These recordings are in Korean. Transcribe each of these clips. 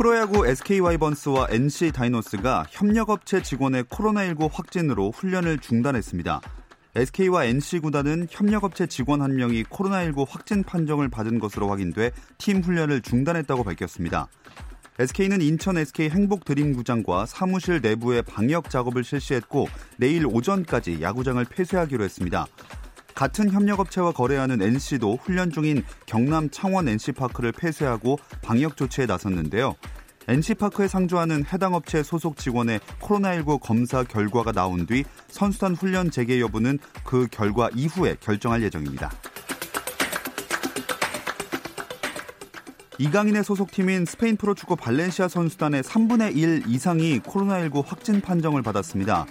프로야구 SK 와이번스와 NC 다이노스가 협력업체 직원의 코로나19 확진으로 훈련을 중단했습니다. SK와 NC 구단은 협력업체 직원 한 명이 코로나19 확진 판정을 받은 것으로 확인돼 팀 훈련을 중단했다고 밝혔습니다. SK는 인천 SK 행복 드림구장과 사무실 내부의 방역 작업을 실시했고 내일 오전까지 야구장을 폐쇄하기로 했습니다. 같은 협력업체와 거래하는 NC도 훈련 중인 경남 창원 NC파크를 폐쇄하고 방역 조치에 나섰는데요. NC파크에 상주하는 해당 업체 소속 직원의 코로나19 검사 결과가 나온 뒤 선수단 훈련 재개 여부는 그 결과 이후에 결정할 예정입니다. 이강인의 소속팀인 스페인 프로축구 발렌시아 선수단의 3분의 1 이상이 코로나19 확진 판정을 받았습니다.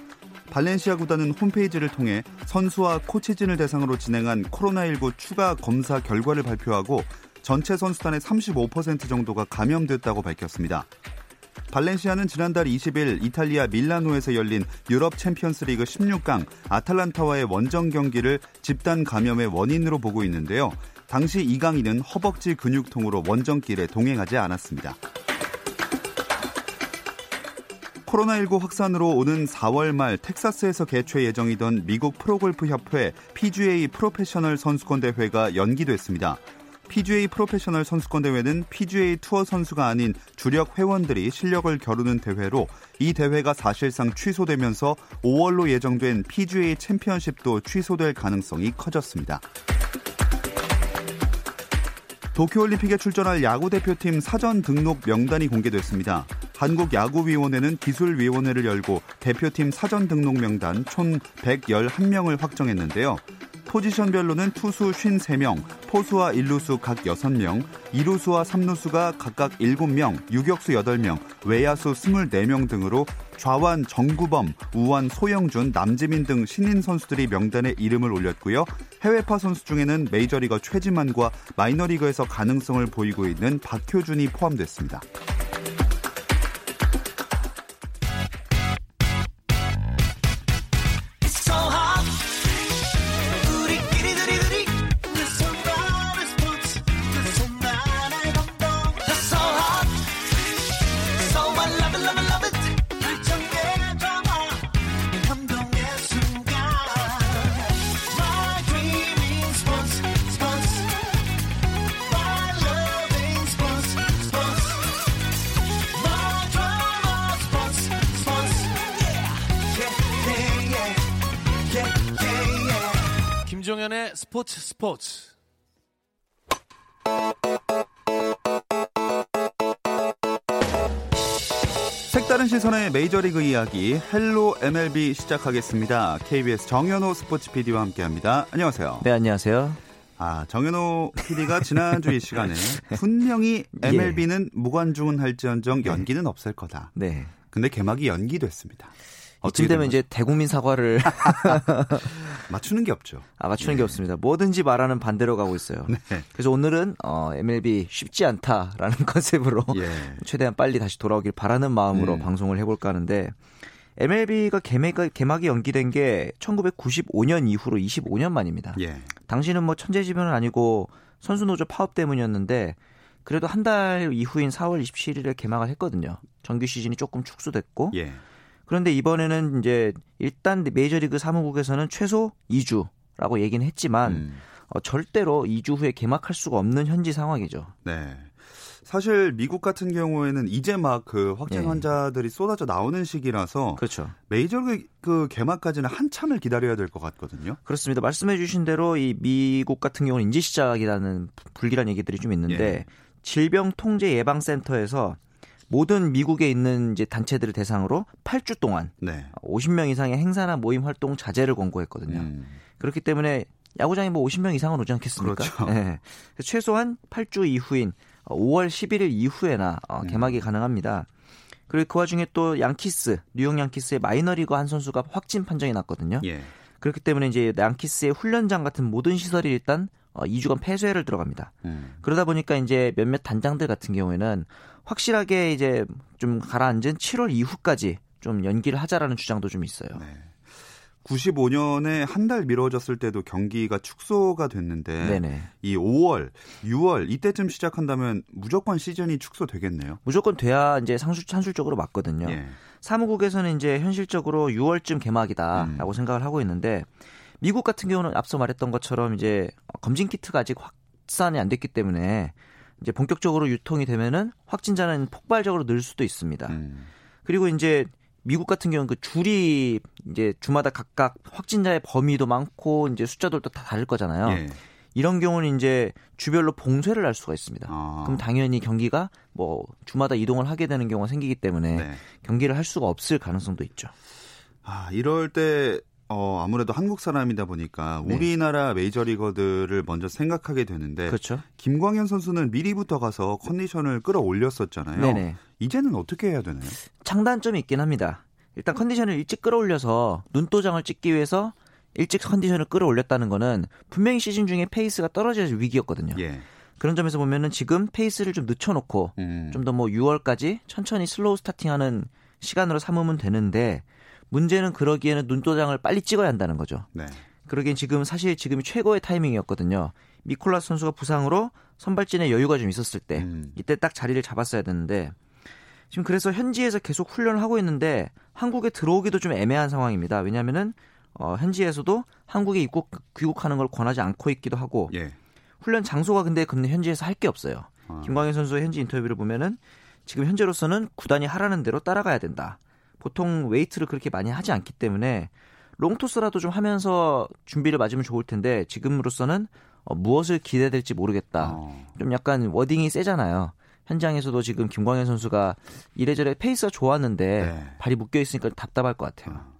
발렌시아 구단은 홈페이지를 통해 선수와 코치진을 대상으로 진행한 코로나19 추가 검사 결과를 발표하고 전체 선수단의 35% 정도가 감염됐다고 밝혔습니다. 발렌시아는 지난달 20일 이탈리아 밀라노에서 열린 유럽 챔피언스 리그 16강 아탈란타와의 원정 경기를 집단 감염의 원인으로 보고 있는데요. 당시 이강인은 허벅지 근육통으로 원정길에 동행하지 않았습니다. 코로나19 확산으로 오는 4월 말 텍사스에서 개최 예정이던 미국 프로골프 협회 PGA 프로페셔널 선수권 대회가 연기됐습니다. PGA 프로페셔널 선수권 대회는 PGA 투어 선수가 아닌 주력 회원들이 실력을 겨루는 대회로 이 대회가 사실상 취소되면서 5월로 예정된 PGA 챔피언십도 취소될 가능성이 커졌습니다. 도쿄올림픽에 출전할 야구 대표팀 사전 등록 명단이 공개됐습니다. 한국야구위원회는 기술위원회를 열고 대표팀 사전 등록 명단 총 111명을 확정했는데요. 포지션별로는 투수 53명, 포수와 1루수 각 6명, 2루수와 3루수가 각각 7명, 유격수 8명, 외야수 24명 등으로 좌완 정구범, 우완 소영준, 남지민 등 신인 선수들이 명단에 이름을 올렸고요. 해외파 선수 중에는 메이저리거 최지만과 마이너리거에서 가능성을 보이고 있는 박효준이 포함됐습니다. 김종현의 스포츠 스포츠. 색다른 시선의 메이저리그 이야기 Hello MLB 시작하겠습니다. KBS 정현호 스포츠 PD와 함께합니다. 안녕하세요. 네, 안녕하세요. 아, 정현호 PD가 지난주 이 시간에 분명히 MLB는 예. 무관중은 할지언정 연기는 없을 거다. 네. 근데 개막이 연기됐습니다. 이쯤 되면 이제 대국민 사과를 맞추는 게 없죠. 아 맞추는 네. 게 없습니다. 뭐든지 말하는 반대로 가고 있어요. 네. 그래서 오늘은 어, MLB 쉽지 않다라는 컨셉으로 예. 최대한 빨리 다시 돌아오길 바라는 마음으로 음. 방송을 해볼까 하는데 MLB가 개막, 개막이 연기된 게 1995년 이후로 25년 만입니다. 예. 당시는 뭐 천재지변은 아니고 선수 노조 파업 때문이었는데 그래도 한 달 이후인 4월 27일에 개막을 했거든요. 정규 시즌이 조금 축소됐고. 예. 그런데 이번에는 이제 일단 메이저리그 사무국에서는 최소 2주라고 얘기는 했지만 음. 어, 절대로 2주 후에 개막할 수가 없는 현지 상황이죠. 네. 사실 미국 같은 경우에는 이제 막 그 확진 네. 환자들이 쏟아져 나오는 시기라서 그렇죠. 메이저리그 그 개막까지는 한참을 기다려야 될 것 같거든요. 그렇습니다. 말씀해 주신 대로 이 미국 같은 경우는 인지 시작이라는 불길한 얘기들이 좀 있는데 예. 질병통제예방센터에서 모든 미국에 있는 이제 단체들을 대상으로 8주 동안 네. 50명 이상의 행사나 모임 활동 자제를 권고했거든요. 음. 그렇기 때문에 야구장에 뭐 50명 이상은 오지 않겠습니까? 그렇죠. 네. 최소한 8주 이후인 5월 11일 이후에나 어, 네. 개막이 음. 가능합니다. 그리고 그 와중에 또 양키스, 뉴욕 양키스의 마이너리그 한 선수가 확진 판정이 났거든요. 예. 그렇기 때문에 이제 양키스의 훈련장 같은 모든 시설이 일단 어, 2주간 폐쇄를 들어갑니다. 음. 그러다 보니까 이제 몇몇 단장들 같은 경우에는 확실하게 이제 좀 가라앉은 7월 이후까지 좀 연기를 하자라는 주장도 좀 있어요. 네. 95년에 한 달 미뤄졌을 때도 경기가 축소가 됐는데 네네. 이 5월, 6월 이때쯤 시작한다면 무조건 시즌이 축소되겠네요. 무조건 돼야 이제 상술 산술적으로 맞거든요. 예. 사무국에서는 이제 현실적으로 6월쯤 개막이다라고 음. 생각을 하고 있는데 미국 같은 경우는 앞서 말했던 것처럼 이제 검진 키트가 아직 확산이 안 됐기 때문에 이제 본격적으로 유통이 되면은 확진자는 폭발적으로 늘 수도 있습니다. 음. 그리고 이제 미국 같은 경우는 그 줄이 이제 주마다 각각 확진자의 범위도 많고 이제 숫자들도 다 다를 거잖아요. 예. 이런 경우는 이제 주별로 봉쇄를 할 수가 있습니다. 아. 그럼 당연히 경기가 뭐 주마다 이동을 하게 되는 경우가 생기기 때문에 네. 경기를 할 수가 없을 가능성도 있죠. 아, 이럴 때 어, 아무래도 한국 사람이다 보니까 네. 우리나라 메이저리거들을 먼저 생각하게 되는데 그렇죠. 김광현 선수는 미리부터 가서 컨디션을 끌어올렸었잖아요. 네네. 이제는 어떻게 해야 되나요? 장단점이 있긴 합니다. 일단 컨디션을 일찍 끌어올려서 눈도장을 찍기 위해서 일찍 컨디션을 끌어올렸다는 거는 분명히 시즌 중에 페이스가 떨어질 위기였거든요. 예. 그런 점에서 보면은 지금 페이스를 좀 늦춰놓고 음. 좀더 뭐 6월까지 천천히 slow starting하는 시간으로 삼으면 되는데 문제는 그러기에는 눈도장을 빨리 찍어야 한다는 거죠. 네. 그러기엔 지금 사실 지금이 최고의 타이밍이었거든요. 미콜라스 선수가 부상으로 선발진에 여유가 좀 있었을 때 음. 이때 딱 자리를 잡았어야 되는데 지금 그래서 현지에서 계속 훈련을 하고 있는데 한국에 들어오기도 좀 애매한 상황입니다. 왜냐하면은 어, 현지에서도 한국에 입국 귀국하는 걸 권하지 않고 있기도 하고 예. 훈련 장소가 근데 근데 현지에서 할 게 없어요. 아. 김광현 선수의 현지 인터뷰를 보면은 지금 현재로서는 구단이 하라는 대로 따라가야 된다. 보통 웨이트를 그렇게 많이 하지 않기 때문에 long toss라도 좀 하면서 준비를 맞추면 좋을 텐데 지금으로서는 어, 무엇을 기대될지 모르겠다. 어. 좀 약간 wording이 세잖아요. 현장에서도 지금 김광현 선수가 이래저래 페이스가 좋았는데 네. 발이 묶여 있으니까 답답할 것 같아요. 어.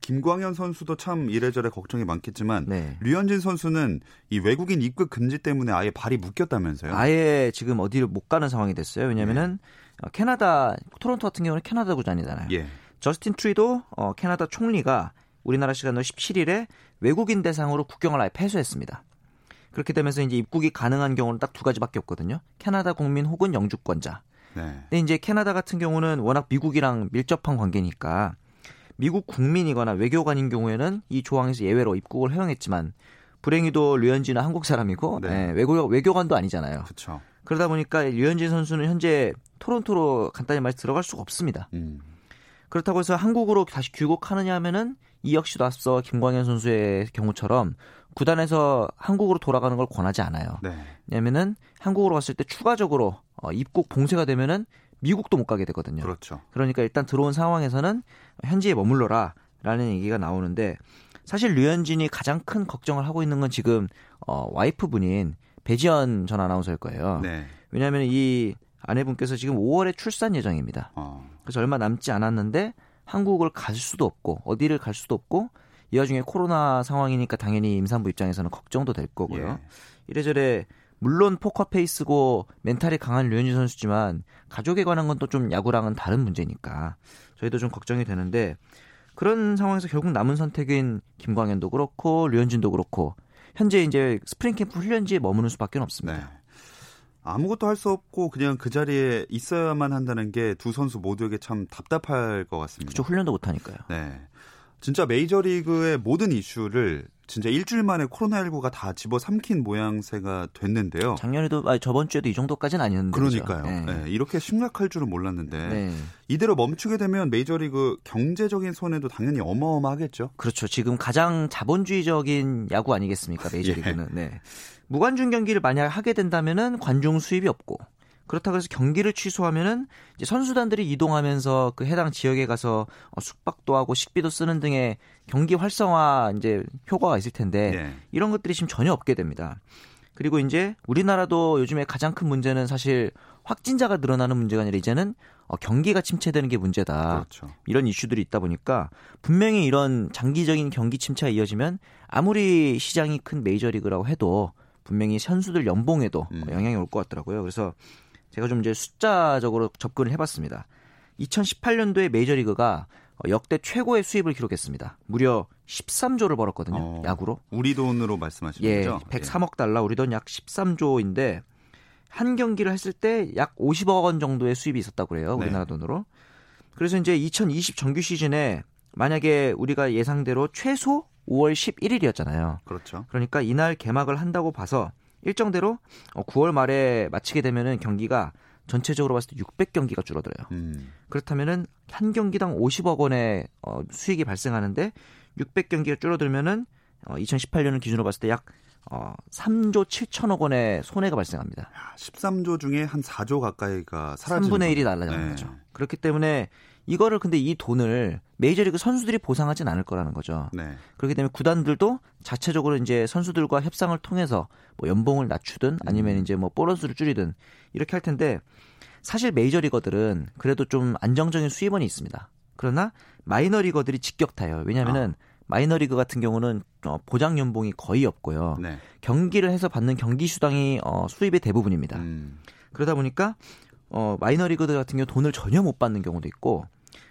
김광현 선수도 참 이래저래 걱정이 많겠지만 네. 류현진 선수는 이 외국인 입국 금지 때문에 아예 발이 묶였다면서요? 아예 지금 어디를 못 가는 상황이 됐어요. 왜냐면은 네. 어, 캐나다 토론토 같은 경우는 캐나다 구단이잖아요. 예. 저스틴 트뤼도 어, 캐나다 총리가 우리나라 시간으로 17일에 외국인 대상으로 국경을 아예 폐쇄했습니다. 그렇게 되면서 이제 입국이 가능한 경우는 딱 두 가지밖에 없거든요. 캐나다 국민 혹은 영주권자. 네. 근데 이제 캐나다 같은 경우는 워낙 미국이랑 밀접한 관계니까 미국 국민이거나 외교관인 경우에는 이 조항에서 예외로 입국을 허용했지만 불행히도 류현진은 한국 사람이고 네. 네, 외교 외교관도 아니잖아요. 그렇죠. 그러다 보니까 류현진 선수는 현재 토론토로 간단히 말해서 들어갈 수가 없습니다. 음. 그렇다고 해서 한국으로 다시 귀국하느냐 하면은 이 역시도 앞서 김광현 선수의 경우처럼 구단에서 한국으로 돌아가는 걸 권하지 않아요. 네. 왜냐면은 한국으로 갔을 때 추가적으로 어, 입국 봉쇄가 되면은 미국도 못 가게 되거든요. 그렇죠. 그러니까 일단 들어온 상황에서는 현지에 머물러라라는 얘기가 나오는데 사실 류현진이 가장 큰 걱정을 하고 있는 건 지금 어, 와이프분인 배지연 전 아나운서일 거예요. 네. 왜냐하면 이 아내분께서 지금 5월에 출산 예정입니다. 어. 그래서 얼마 남지 않았는데 한국을 갈 수도 없고 어디를 갈 수도 없고 이 와중에 코로나 상황이니까 당연히 임산부 입장에서는 걱정도 될 거고요. 예. 이래저래 물론 포커페이스고 멘탈이 강한 류현진 선수지만 가족에 관한 건 또 좀 야구랑은 다른 문제니까 저희도 좀 걱정이 되는데 그런 상황에서 결국 남은 선택인 김광현도 그렇고 류현진도 그렇고 현재 이제 스프링 캠프 훈련지에 머무는 수밖에 없습니다. 네. 아무것도 할 수 없고 그냥 그 자리에 있어야만 한다는 게 두 선수 모두에게 참 답답할 것 같습니다. 그렇죠. 훈련도 못 하니까요. 네. 진짜 메이저리그의 모든 이슈를 진짜 일주일 만에 코로나19가 다 집어삼킨 모양새가 됐는데요. 작년에도 아니 저번 주에도 이 정도까지는 아니었는데 그러니까요. 네. 네, 이렇게 심각할 줄은 몰랐는데 네. 이대로 멈추게 되면 메이저리그 경제적인 손해도 당연히 어마어마하겠죠. 그렇죠. 지금 가장 자본주의적인 야구 아니겠습니까 메이저리그는. 예. 네. 무관중 경기를 만약 하게 된다면은 관중 수입이 없고 그렇다고 해서 경기를 취소하면은 이제 선수단들이 이동하면서 그 해당 지역에 가서 어, 숙박도 하고 식비도 쓰는 등의 경기 활성화 이제 효과가 있을 텐데 네. 이런 것들이 지금 전혀 없게 됩니다. 그리고 이제 우리나라도 요즘에 가장 큰 문제는 사실 확진자가 늘어나는 문제가 아니라 이제는 어, 경기가 침체되는 게 문제다. 그렇죠. 이런 이슈들이 있다 보니까 분명히 이런 장기적인 경기 침체가 이어지면 아무리 시장이 큰 메이저리그라고 해도 분명히 선수들 연봉에도 음. 영향이 올 것 같더라고요. 그래서 제가 좀 이제 숫자적으로 접근을 해봤습니다. 2018년도에 메이저리그가 역대 최고의 수입을 기록했습니다. 무려 13조를 벌었거든요. 어, 야구로. 우리 돈으로 말씀하시는 예, 거죠? 103억 달러, 우리 돈 약 13조인데 한 경기를 했을 때 약 50억 원 정도의 수입이 있었다고 그래요. 네. 우리나라 네. 돈으로. 그래서 이제 2020 정규 시즌에 만약에 우리가 예상대로 최소 5월 11일이었잖아요. 그렇죠. 그러니까 이날 개막을 한다고 봐서 일정대로 9월 어, 말에 마치게 되면은 경기가 전체적으로 봤을 때 600경기가 줄어들어요. 음. 그렇다면은 한 경기당 50억 원의 어, 수익이 발생하는데 600경기가 줄어들면은 어, 2018년을 기준으로 봤을 때약 어, 3조 7천억 원의 손해가 발생합니다. 13조 중에 한 4조 가까이가 사라지는 3분의 1이 날라가는 네. 거죠. 그렇기 때문에 이거를 근데 이 돈을 메이저리그 선수들이 보상하진 않을 거라는 거죠. 네. 그렇기 때문에 구단들도 자체적으로 이제 선수들과 협상을 통해서 뭐 연봉을 낮추든 아니면 음. 이제 뭐 보너스를 줄이든 이렇게 할 텐데 사실 메이저리거들은 그래도 좀 안정적인 수입원이 있습니다. 그러나 마이너리거들이 직격타요. 왜냐하면은 아. 마이너리그 같은 경우는 어, 보장 연봉이 거의 없고요. 네. 경기를 해서 받는 경기 수당이 어, 수입의 대부분입니다. 음. 그러다 보니까 어, 마이너리거들 같은 경우 돈을 전혀 못 받는 경우도 있고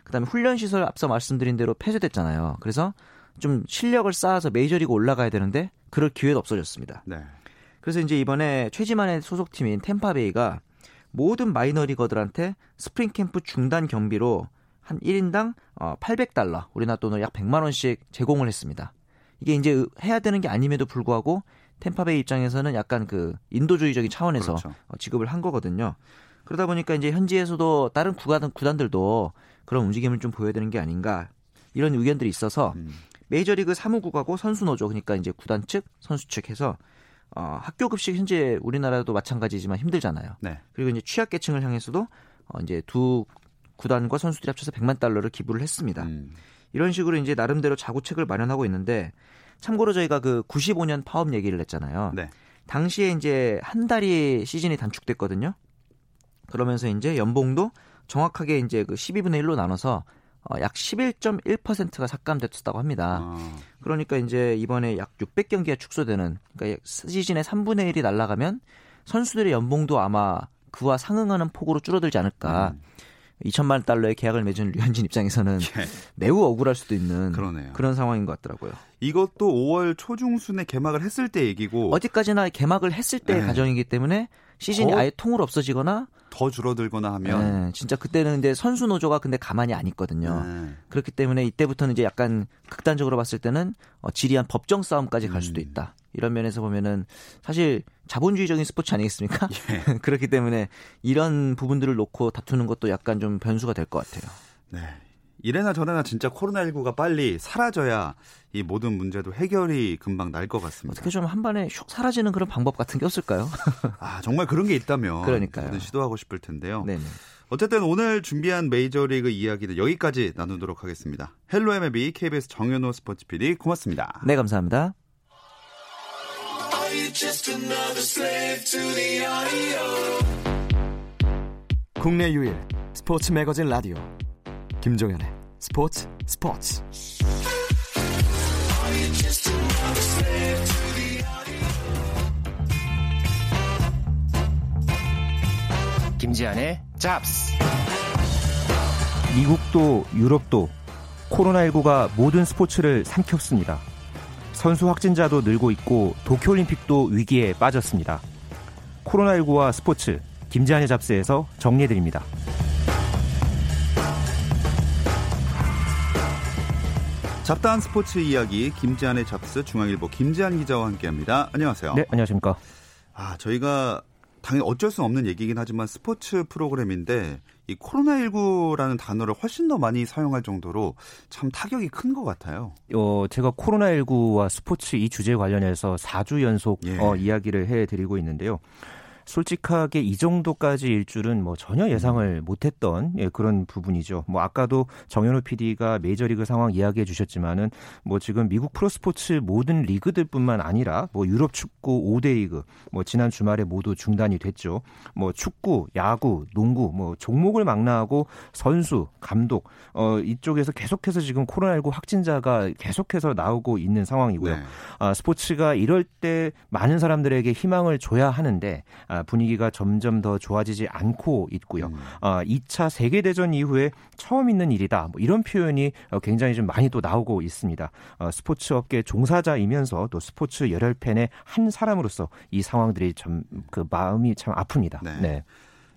그다음에 훈련 시설 앞서 말씀드린 대로 폐쇄됐잖아요. 그래서 좀 실력을 쌓아서 메이저리그 올라가야 되는데 그럴 기회도 없어졌습니다. 네. 그래서 이제 이번에 최지만의 소속팀인 탬파베이가 모든 마이너리거들한테 스프링 캠프 중단 경비로 한 1인당 어, 800달러, 우리나라 돈으로 약 100만 원씩 제공을 했습니다. 이게 이제 해야 되는 게 아님에도 불구하고 템파베이 입장에서는 약간 그 인도주의적인 차원에서 그렇죠. 어, 지급을 한 거거든요. 그러다 보니까 이제 현지에서도 다른 구단 구단들도 그런 움직임을 좀 보여야 되는 게 아닌가 이런 의견들이 있어서 음. 메이저리그 사무국하고 선수노조 그러니까 이제 구단 측 선수 측 해서 어, 학교 급식 현재 우리나라도 마찬가지지만 힘들잖아요. 네. 그리고 이제 취약계층을 향해서도 어, 이제 두 구단과 선수들이 합쳐서 100만 달러를 기부를 했습니다. 음. 이런 식으로 이제 나름대로 자구책을 마련하고 있는데 참고로 저희가 그 95년 파업 얘기를 했잖아요. 네. 당시에 이제 한 달이 시즌이 단축됐거든요. 그러면서 이제 연봉도 정확하게 이제 그 12분의 1로 나눠서 어, 약 11.1%가 삭감됐다고 합니다. 아. 그러니까 이제 이번에 약 600경기가 축소되는 그러니까 시즌의 3분의 1이 날아가면 선수들의 연봉도 아마 그와 상응하는 폭으로 줄어들지 않을까. 음. 2천만 달러의 계약을 맺은 류현진 입장에서는 예. 매우 억울할 수도 있는 그러네요. 그런 상황인 것 같더라고요. 이것도 5월 초중순에 개막을 했을 때 얘기고 어디까지나 개막을 했을 때의 네. 가정이기 때문에 시즌이 아예 통으로 없어지거나 더 줄어들거나 하면 네, 진짜 그때는 근데 선수 노조가 근데 가만히 안 있거든요. 네. 그렇기 때문에 이때부터는 이제 약간 극단적으로 봤을 때는 어, 지리한 법정 싸움까지 갈 수도 음. 있다. 이런 면에서 보면은 사실 자본주의적인 스포츠 아니겠습니까? 예. 그렇기 때문에 이런 부분들을 놓고 다투는 것도 약간 좀 변수가 될 것 같아요. 네. 이래나 저래나 진짜 코로나19가 빨리 사라져야 이 모든 문제도 해결이 금방 날 것 같습니다. 어떻게 좀 한 번에 슉 사라지는 그런 방법 같은 게 없을까요? 아, 정말 그런 게 있다면 그러니까요. 시도하고 싶을 텐데요. 네네. 어쨌든 오늘 준비한 메이저리그 이야기는 여기까지 나누도록 하겠습니다. Hello MLB KBS 정현호 스포츠 PD 고맙습니다. 네, 감사합니다. 국내 유일 스포츠 매거진 라디오 김종현의 스포츠 스포츠 김지한의 잡스 미국도 유럽도 코로나19가 모든 스포츠를 삼켰습니다. 선수 확진자도 늘고 있고 도쿄올림픽도 위기에 빠졌습니다. 코로나19와 스포츠 김지한의 잡스에서 정리해드립니다. 잡다한 스포츠 이야기 김지한의 잡스 중앙일보 김지한 기자와 함께합니다. 안녕하세요. 네, 안녕하십니까. 아 저희가 당연히 어쩔 수 없는 얘기긴 하지만 스포츠 프로그램인데 이 코로나19라는 단어를 훨씬 더 많이 사용할 정도로 참 타격이 큰 것 같아요. 어, 제가 코로나19와 스포츠 이 주제 관련해서 4주 연속 예. 어, 이야기를 해드리고 있는데요. 솔직하게 이 정도까지일 줄은 뭐 전혀 예상을 못했던 예, 그런 부분이죠. 뭐 아까도 정현우 PD가 메이저리그 상황 이야기해 주셨지만은 뭐 지금 미국 프로스포츠 모든 리그들뿐만 아니라 뭐 유럽 축구 5대 리그 뭐 지난 주말에 모두 중단이 됐죠. 뭐 축구, 야구, 농구 뭐 종목을 망라하고 선수, 감독 어 이쪽에서 계속해서 지금 코로나19 확진자가 계속해서 나오고 있는 상황이고요. 네. 아, 스포츠가 이럴 때 많은 사람들에게 희망을 줘야 하는데 아, 분위기가 점점 더 좋아지지 않고 있고요. 음. 아, 2차 세계 대전 이후에 처음 있는 일이다. 뭐 이런 표현이 어, 굉장히 좀 많이 또 나오고 있습니다. 어, 스포츠 업계 종사자이면서 또 스포츠 열혈 팬의 한 사람으로서 이 상황들이 좀그 마음이 참 아픕니다. 네. 네.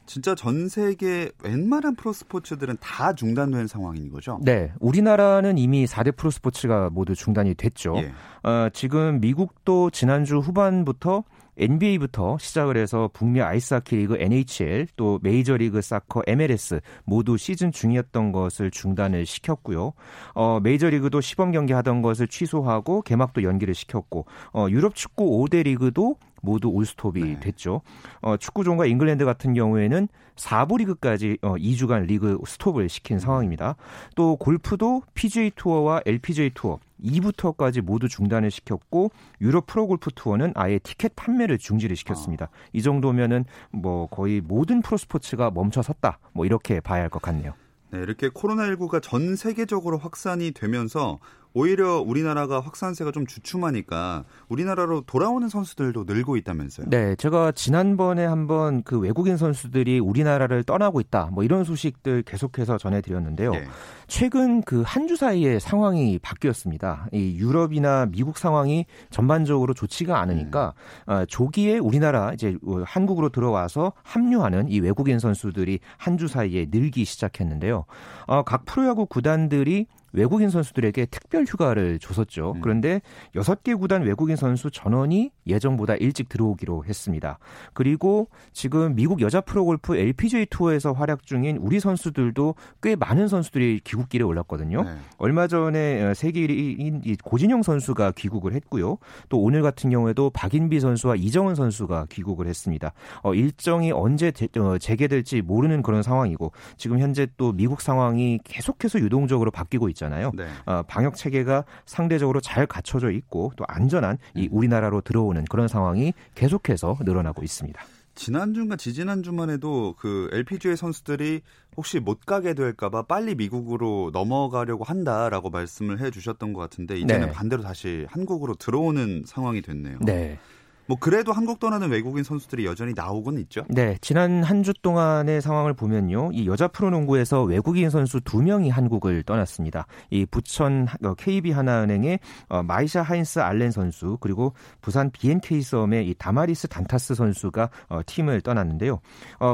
진짜 전 세계 웬만한 프로 스포츠들은 다 중단된 상황인 거죠? 네. 우리나라는 이미 4대 프로 스포츠가 모두 중단이 됐죠. 예. 어, 지금 미국도 지난주 후반부터 NBA부터 시작을 해서 북미 아이스하키 리그 NHL 또 메이저리그 사커 MLS 모두 시즌 중이었던 것을 중단을 시켰고요. 어, 메이저리그도 시범 경기 하던 것을 취소하고 개막도 연기를 시켰고 어, 유럽 축구 5대 리그도 모두 all stop이 네. 됐죠. 어, 축구 종가 잉글랜드 같은 경우에는 4부 리그까지 어, 2주간 리그 스톱을 시킨 상황입니다. 또 골프도 PGA 투어와 LPGA 투어 2부터까지 모두 중단을 시켰고 유럽 프로골프 투어는 아예 티켓 판매를 중지를 시켰습니다. 아. 이 정도면은 뭐 거의 모든 프로스포츠가 멈춰섰다. 뭐 이렇게 봐야 할 것 같네요. 네, 이렇게 코로나19가 전 세계적으로 확산이 되면서 오히려 우리나라가 확산세가 좀 주춤하니까 우리나라로 돌아오는 선수들도 늘고 있다면서요? 네, 제가 지난번에 한번 그 외국인 선수들이 우리나라를 떠나고 있다. 뭐 이런 소식들 계속해서 전해드렸는데요. 네. 최근 그 한 주 사이에 상황이 바뀌었습니다. 이 유럽이나 미국 상황이 전반적으로 좋지가 않으니까 음. 어, 조기에 우리나라 이제 한국으로 들어와서 합류하는 이 외국인 선수들이 한 주 사이에 늘기 시작했는데요. 어, 각 프로야구 구단들이 외국인 선수들에게 특별 휴가를 줬었죠. 음. 그런데 6개 구단 외국인 선수 전원이 예정보다 일찍 들어오기로 했습니다. 그리고 지금 미국 여자 프로골프 LPGA 투어에서 활약 중인 우리 선수들도 꽤 많은 선수들이 귀국길에 올랐거든요. 네. 얼마 전에 어, 세계 1위인 고진영 선수가 귀국을 했고요. 또 오늘 같은 경우에도 박인비 선수와 이정은 선수가 귀국을 했습니다. 어, 일정이 언제 재, 어, 재개될지 모르는 그런 상황이고 지금 현재 또 미국 상황이 계속해서 유동적으로 바뀌고 있죠. 있잖아요. 네. 어, 방역 체계가 상대적으로 잘 갖춰져 있고 또 안전한 이 음. 우리나라로 들어오는 그런 상황이 계속해서 늘어나고 있습니다. 지난주인가 지지난주만 해도 그 LPGA 선수들이 혹시 못 가게 될까봐 빨리 미국으로 넘어가려고 한다라고 말씀을 해 주셨던 것 같은데 이제는 네. 반대로 다시 한국으로 들어오는 상황이 됐네요. 네. 뭐 그래도 한국 떠나는 외국인 선수들이 여전히 나오곤 있죠. 네, 지난 한 주 동안의 상황을 보면요, 이 여자 프로농구에서 외국인 선수 두 명이 한국을 떠났습니다. 이 부천 KB 어, 하나은행의 어, 마이샤 하인스 알렌 선수 그리고 부산 BNK 썸의 이 다마리스 단타스 선수가 어, 팀을 떠났는데요.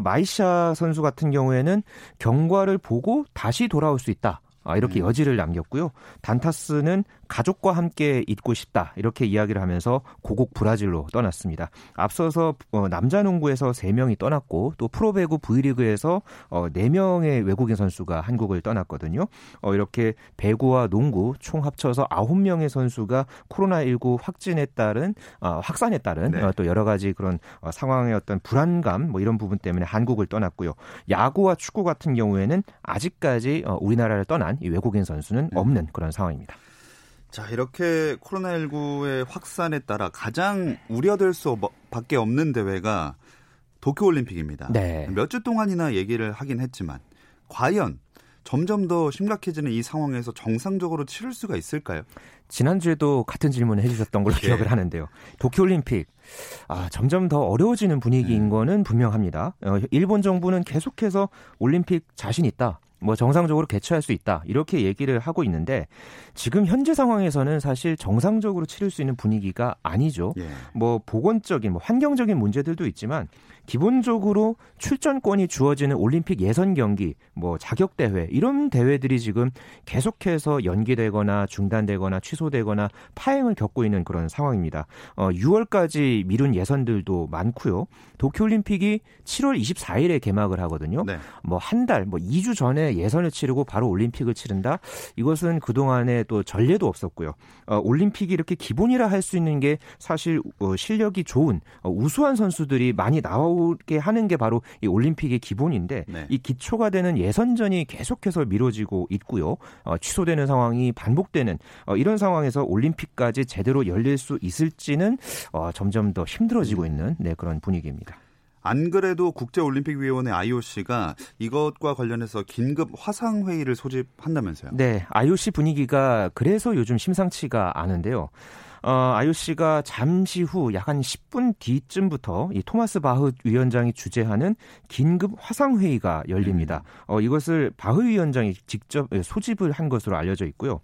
마이샤 선수 같은 경우에는 경과를 보고 다시 돌아올 수 있다. 이렇게 음. 여지를 남겼고요. 단타스는 가족과 함께 있고 싶다 이렇게 이야기를 하면서 고국 브라질로 떠났습니다. 앞서서 어, 남자 농구에서 3명이 떠났고 또 프로배구 V리그에서 어, 4명의 외국인 선수가 한국을 떠났거든요. 어, 이렇게 배구와 농구 총 합쳐서 9명의 선수가 코로나19 확진에 따른 어, 확산에 따른 네. 어, 또 여러 가지 그런 어, 상황의 어떤 불안감 뭐 이런 부분 때문에 한국을 떠났고요. 야구와 축구 같은 경우에는 아직까지 어, 우리나라를 떠난 이 외국인 선수는 네. 없는 그런 상황입니다. 자, 이렇게 코로나19의 확산에 따라 가장 우려될 수밖에 없는 대회가 도쿄올림픽입니다. 네. 몇 주 동안이나 얘기를 하긴 했지만 과연 점점 더 심각해지는 이 상황에서 정상적으로 치를 수가 있을까요? 지난주에도 같은 질문을 해주셨던 걸로 네. 기억을 하는데요. 도쿄올림픽 아, 점점 더 어려워지는 분위기인 네. 거는 분명합니다. 어, 일본 정부는 계속해서 올림픽 자신 있다. 뭐 정상적으로 개최할 수 있다 이렇게 얘기를 하고 있는데 지금 현재 상황에서는 사실 정상적으로 치를 수 있는 분위기가 아니죠. 예. 뭐 보건적인 뭐 환경적인 문제들도 있지만 기본적으로 출전권이 주어지는 올림픽 예선 경기, 뭐 자격 대회 이런 대회들이 지금 계속해서 연기되거나 중단되거나 취소되거나 파행을 겪고 있는 그런 상황입니다. 어, 6월까지 미룬 예선들도 많고요. 도쿄 올림픽이 7월 24일에 개막을 하거든요. 네. 뭐한 달, 뭐 2주 전에 예선을 치르고 바로 올림픽을 치른다. 이것은 그동안에 또 전례도 없었고요. 어, 올림픽이 이렇게 기본이라 할 수 있는 게 사실 어, 실력이 좋은 어, 우수한 선수들이 많이 나 오게 하는 게 바로 이 올림픽의 기본인데 네. 이 기초가 되는 예선전이 계속해서 미뤄지고 있고요. 어, 취소되는 상황이 반복되는 어, 이런 상황에서 올림픽까지 제대로 열릴 수 있을지는 어, 점점 더 힘들어지고 음. 있는 네, 그런 분위기입니다. 안 그래도 국제올림픽위원회 IOC가 이것과 관련해서 긴급 화상회의를 소집한다면서요? 네, IOC 분위기가 그래서 요즘 심상치가 않은데요. 어, IOC가 잠시 후 약 한 10분 뒤쯤부터 이 토마스 바흐 위원장이 주재하는 긴급 화상 회의가 열립니다. 음. 어, 이것을 바흐 위원장이 직접 소집을 한 것으로 알려져 있고요.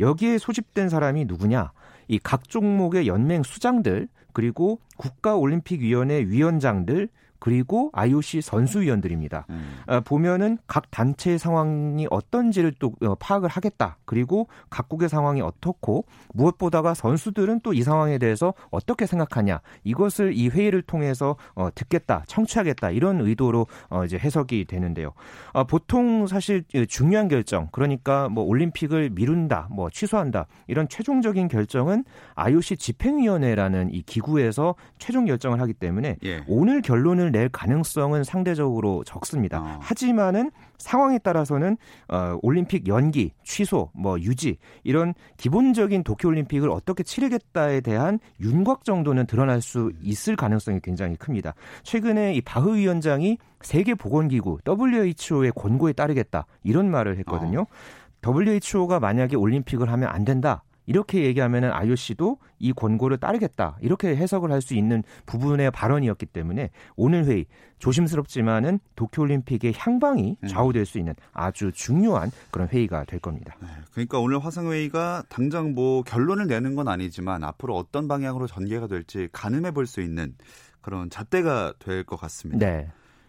여기에 소집된 사람이 누구냐? 이 각 종목의 연맹 수장들 그리고 국가올림픽위원회 위원장들 그리고 IOC 선수위원들입니다. 음. 어, 보면은 각 단체의 상황이 어떤지를 또 어, 파악을 하겠다. 그리고 각국의 상황이 어떻고 무엇보다가 선수들은 또 이 상황에 대해서 어떻게 생각하냐 이것을 이 회의를 통해서 어, 듣겠다, 청취하겠다 이런 의도로 어, 이제 해석이 되는데요. 어, 보통 사실 중요한 결정, 그러니까 뭐 올림픽을 미룬다, 뭐 취소한다 이런 최종적인 결정은 IOC 집행위원회라는 이 기구에서 최종 결정을 하기 때문에 예. 오늘 결론을 낼 가능성은 상대적으로 적습니다. 어. 하지만은 상황에 따라서는 어, 올림픽 연기, 취소, 뭐 유지 이런 기본적인 도쿄올림픽을 어떻게 치르겠다에 대한 윤곽 정도는 드러날 수 있을 가능성이 굉장히 큽니다. 최근에 이 바흐 위원장이 세계보건기구 WHO의 권고에 따르겠다 이런 말을 했거든요. 어. WHO가 만약에 올림픽을 하면 안 된다. 이렇게 얘기하면은 IOC도 이 권고를 따르겠다 이렇게 해석을 할 수 있는 부분의 발언이었기 때문에 오늘 회의 조심스럽지만은 도쿄올림픽의 향방이 음. 좌우될 수 있는 아주 중요한 그런 회의가 될 겁니다. 네, 그러니까 오늘 화상회의가 당장 뭐 결론을 내는 건 아니지만 앞으로 어떤 방향으로 전개가 될지 가늠해 볼 수 있는 그런 잣대가 될 것 같습니다. 네.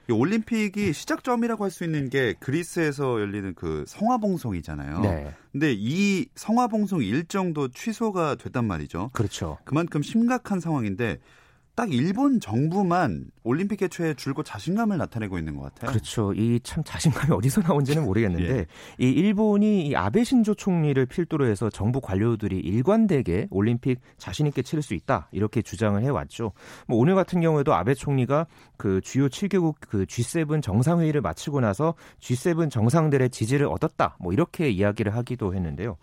이 올림픽이 시작점이라고 할 수 있는 게 그리스에서 열리는 그 성화봉송이잖아요. 네. 근데 이 성화봉송 일정도 취소가 됐단 말이죠. 그렇죠. 그만큼 심각한 상황인데 딱 일본 정부만 올림픽 개최에 줄곧 자신감을 나타내고 있는 것 같아요. 그렇죠. 이 참 자신감이 어디서 나온지는 모르겠는데 예. 이 일본이 이 아베 신조 총리를 필두로 해서 정부 관료들이 일관되게 올림픽 자신 있게 치를 수 있다 이렇게 주장을 해왔죠. 뭐 오늘 같은 경우에도 아베 총리가 그 주요 7개국 그 G7 정상회의를 마치고 나서 G7 정상들의 지지를 얻었다 뭐 이렇게 이야기를 하기도 했는데요.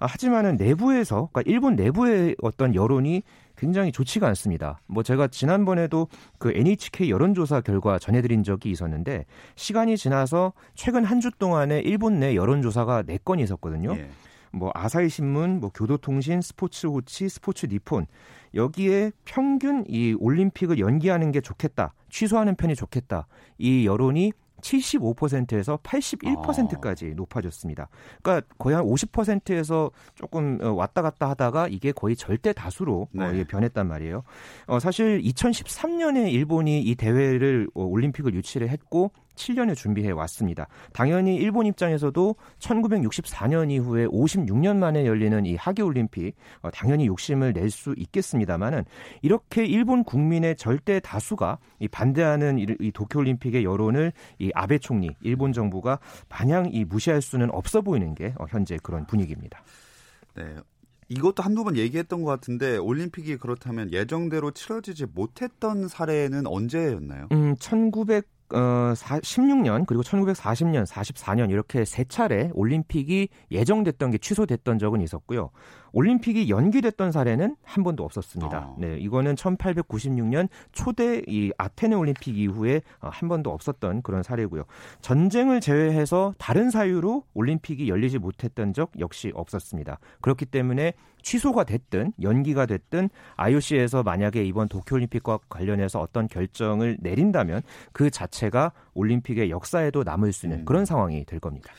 아, 하지만은 내부에서 그러니까 일본 내부의 어떤 여론이 굉장히 좋지가 않습니다. 뭐 제가 지난번에도 그 NHK 여론조사 결과 전해드린 적이 있었는데 시간이 지나서 최근 한 주 동안에 일본 내 여론조사가 4건이 있었거든요. 예. 뭐 아사히 신문, 뭐 교도통신, 스포츠 호치, 스포츠 니폰 여기에 평균 이 올림픽을 연기하는 게 좋겠다, 취소하는 편이 좋겠다 이 여론이 75%에서 81%까지 아. 높아졌습니다. 그러니까 거의 한 50%에서 조금 어, 왔다 갔다 하다가 이게 거의 절대 다수로 어, 네. 변했단 말이에요. 어, 사실 2013년에 일본이 이 대회를 올림픽을 유치를 했고 7년을 준비해 왔습니다. 당연히 일본 입장에서도 1964년 이후에 56년 만에 열리는 이 하계 올림픽 어, 당연히 욕심을 낼 수 있겠습니다만은 이렇게 일본 국민의 절대 다수가 이 반대하는 이, 이 도쿄 올림픽의 여론을 이 아베 총리 일본 정부가 마냥 이 무시할 수는 없어 보이는 게 어, 현재 그런 분위기입니다. 네. 이것도 한두 번 얘기했던 것 같은데 올림픽이 그렇다면 예정대로 치러지지 못했던 사례는 언제였나요? 음, 1900 어, 16년 그리고 1940년, 44년 이렇게 세 차례 올림픽이 예정됐던 게 취소됐던 적은 있었고요. 올림픽이 연기됐던 사례는 한 번도 없었습니다. 어. 네, 이거는 1896년 초대 이 아테네 올림픽 이후에 어, 한 번도 없었던 그런 사례고요. 전쟁을 제외해서 다른 사유로 올림픽이 열리지 못했던 적 역시 없었습니다. 그렇기 때문에 취소가 됐든 연기가 됐든 IOC에서 만약에 이번 도쿄올림픽과 관련해서 어떤 결정을 내린다면 그 자체가 올림픽의 역사에도 남을 수 있는 음. 그런 상황이 될 겁니다.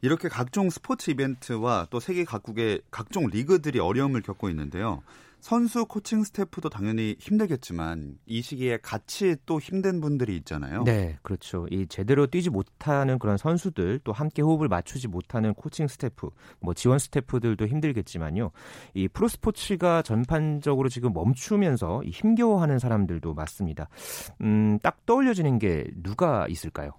이렇게 각종 스포츠 이벤트와 또 세계 각국의 각종 리그들이 어려움을 겪고 있는데요. 선수 코칭 스태프도 당연히 힘들겠지만 이 시기에 같이 또 힘든 분들이 있잖아요. 네, 그렇죠. 이 제대로 뛰지 못하는 그런 선수들 또 함께 호흡을 맞추지 못하는 코칭 스태프, 뭐 지원 스태프들도 힘들겠지만요. 이 프로 스포츠가 전반적으로 지금 멈추면서 힘겨워하는 사람들도 많습니다. 음, 딱 떠올려지는 게 누가 있을까요?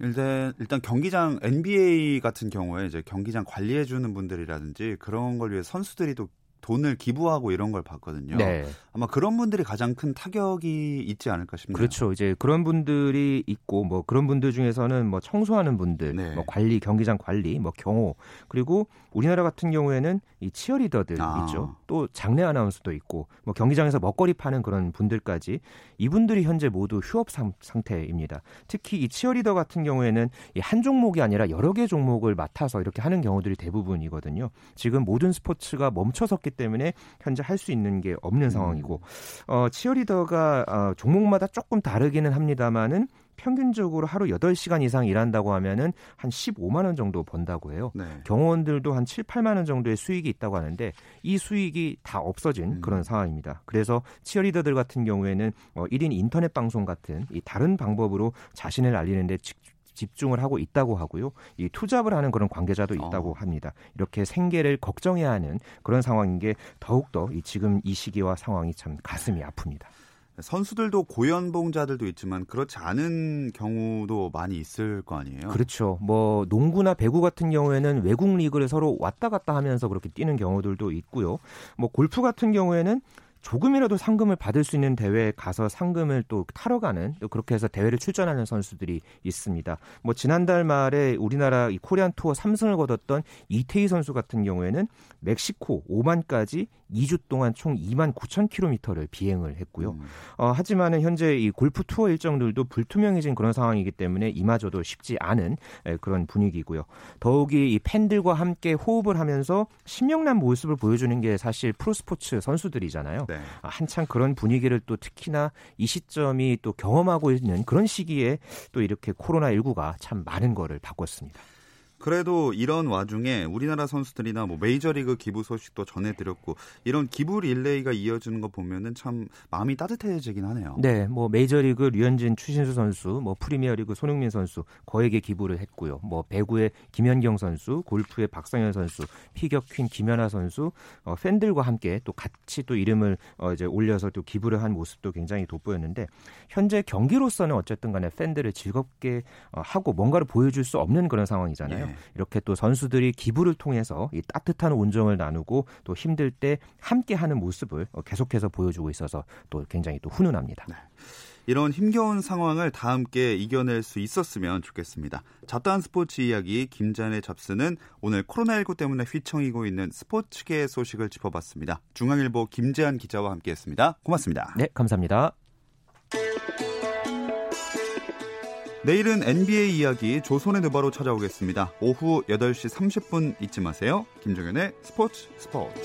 일단 일단 경기장 NBA 같은 경우에 이제 경기장 관리해 주는 분들이라든지 그런 걸 위해 선수들이 또 돈을 기부하고 이런 걸 봤거든요. 네. 아마 그런 분들이 가장 큰 타격이 있지 않을까 싶네요. 그렇죠. 이제 그런 분들이 있고 뭐 그런 분들 중에서는 뭐 청소하는 분들, 네. 뭐 관리 경기장 관리, 뭐 경호 그리고 우리나라 같은 경우에는 이 치어리더들 아. 있죠. 또 장례 아나운서도 있고 뭐 경기장에서 먹거리 파는 그런 분들까지 이분들이 현재 모두 휴업 상, 태입니다 특히 이 치어리더 같은 경우에는 이 한 종목이 아니라 여러 개 종목을 맡아서 이렇게 하는 경우들이 대부분이거든요. 지금 모든 스포츠가 멈춰섰기 때문에 현재 할 수 있는 게 없는 음. 상황이고 어, 치어리더가 어, 종목마다 조금 다르기는 합니다만은 평균적으로 하루 8시간 이상 일한다고 하면은 한 15만 원 정도 번다고 해요. 네. 경호원들도 한 7, 8만 원 정도의 수익이 있다고 하는데 이 수익이 다 없어진 음. 그런 상황입니다. 그래서 치어리더들 같은 경우에는 어 1인 인터넷 방송 같은 이 다른 방법으로 자신을 알리는데 집중을 하고 있다고 하고요. 이 투잡을 하는 그런 관계자도 있다고 어. 합니다. 이렇게 생계를 걱정해야 하는 그런 상황인 게 더욱더 이 지금 이 시기와 상황이 참 가슴이 아픕니다. 선수들도 고연봉자들도 있지만 그렇지 않은 경우도 많이 있을 거 아니에요. 그렇죠. 뭐 농구나 배구 같은 경우에는 외국 리그를 서로 왔다 갔다 하면서 그렇게 뛰는 경우들도 있고요. 뭐 골프 같은 경우에는 조금이라도 상금을 받을 수 있는 대회에 가서 상금을 또 타러 가는 또 그렇게 해서 대회를 출전하는 선수들이 있습니다. 뭐 지난달 말에 우리나라 이 코리안 투어 3승을 거뒀던 이태희 선수 같은 경우에는 멕시코 오만까지 2주 동안 총 2만 9천 킬로미터를 비행을 했고요. 음. 어, 하지만은 현재 이 골프 투어 일정들도 불투명해진 그런 상황이기 때문에 이마저도 쉽지 않은 에, 그런 분위기고요. 더욱이 이 팬들과 함께 호흡을 하면서 신명난 모습을 보여주는 게 사실 프로스포츠 선수들이잖아요. 네. 아, 한창 그런 분위기를 또 특히나 이 시점이 또 경험하고 있는 그런 시기에 또 이렇게 코로나19가 참 많은 거를 바꿨습니다. 그래도 이런 와중에 우리나라 선수들이나 뭐 메이저리그 기부 소식도 전해드렸고 이런 기부 릴레이가 이어지는 거 보면은 참 마음이 따뜻해지긴 하네요. 네, 뭐 메이저리그 류현진 추신수 선수, 뭐 프리미어리그 손흥민 선수 거액의 기부를 했고요. 뭐 배구의 김연경 선수, 골프의 박상현 선수, 피겨 퀸 김연아 선수, 어, 팬들과 함께 또 같이 또 이름을 어, 이제 올려서 또 기부를 한 모습도 굉장히 돋보였는데 현재 경기로서는 어쨌든 간에 팬들을 즐겁게 어, 하고 뭔가를 보여줄 수 없는 그런 상황이잖아요. 네. 이렇게 또 선수들이 기부를 통해서 이 따뜻한 온정을 나누고 또 힘들 때 함께하는 모습을 계속해서 보여주고 있어서 또 굉장히 또 훈훈합니다. 네. 이런 힘겨운 상황을 다 함께 이겨낼 수 있었으면 좋겠습니다. 잡다한 스포츠 이야기 김잔의 잡스는 오늘 코로나19 때문에 휘청이고 있는 스포츠계 소식을 짚어봤습니다. 중앙일보 김재한 기자와 함께했습니다. 고맙습니다. 네, 감사합니다. 내일은 NBA 이야기 조선의 누바로 찾아오겠습니다. 오후 8시 30분 잊지 마세요. 김정현의 스포츠 스포츠.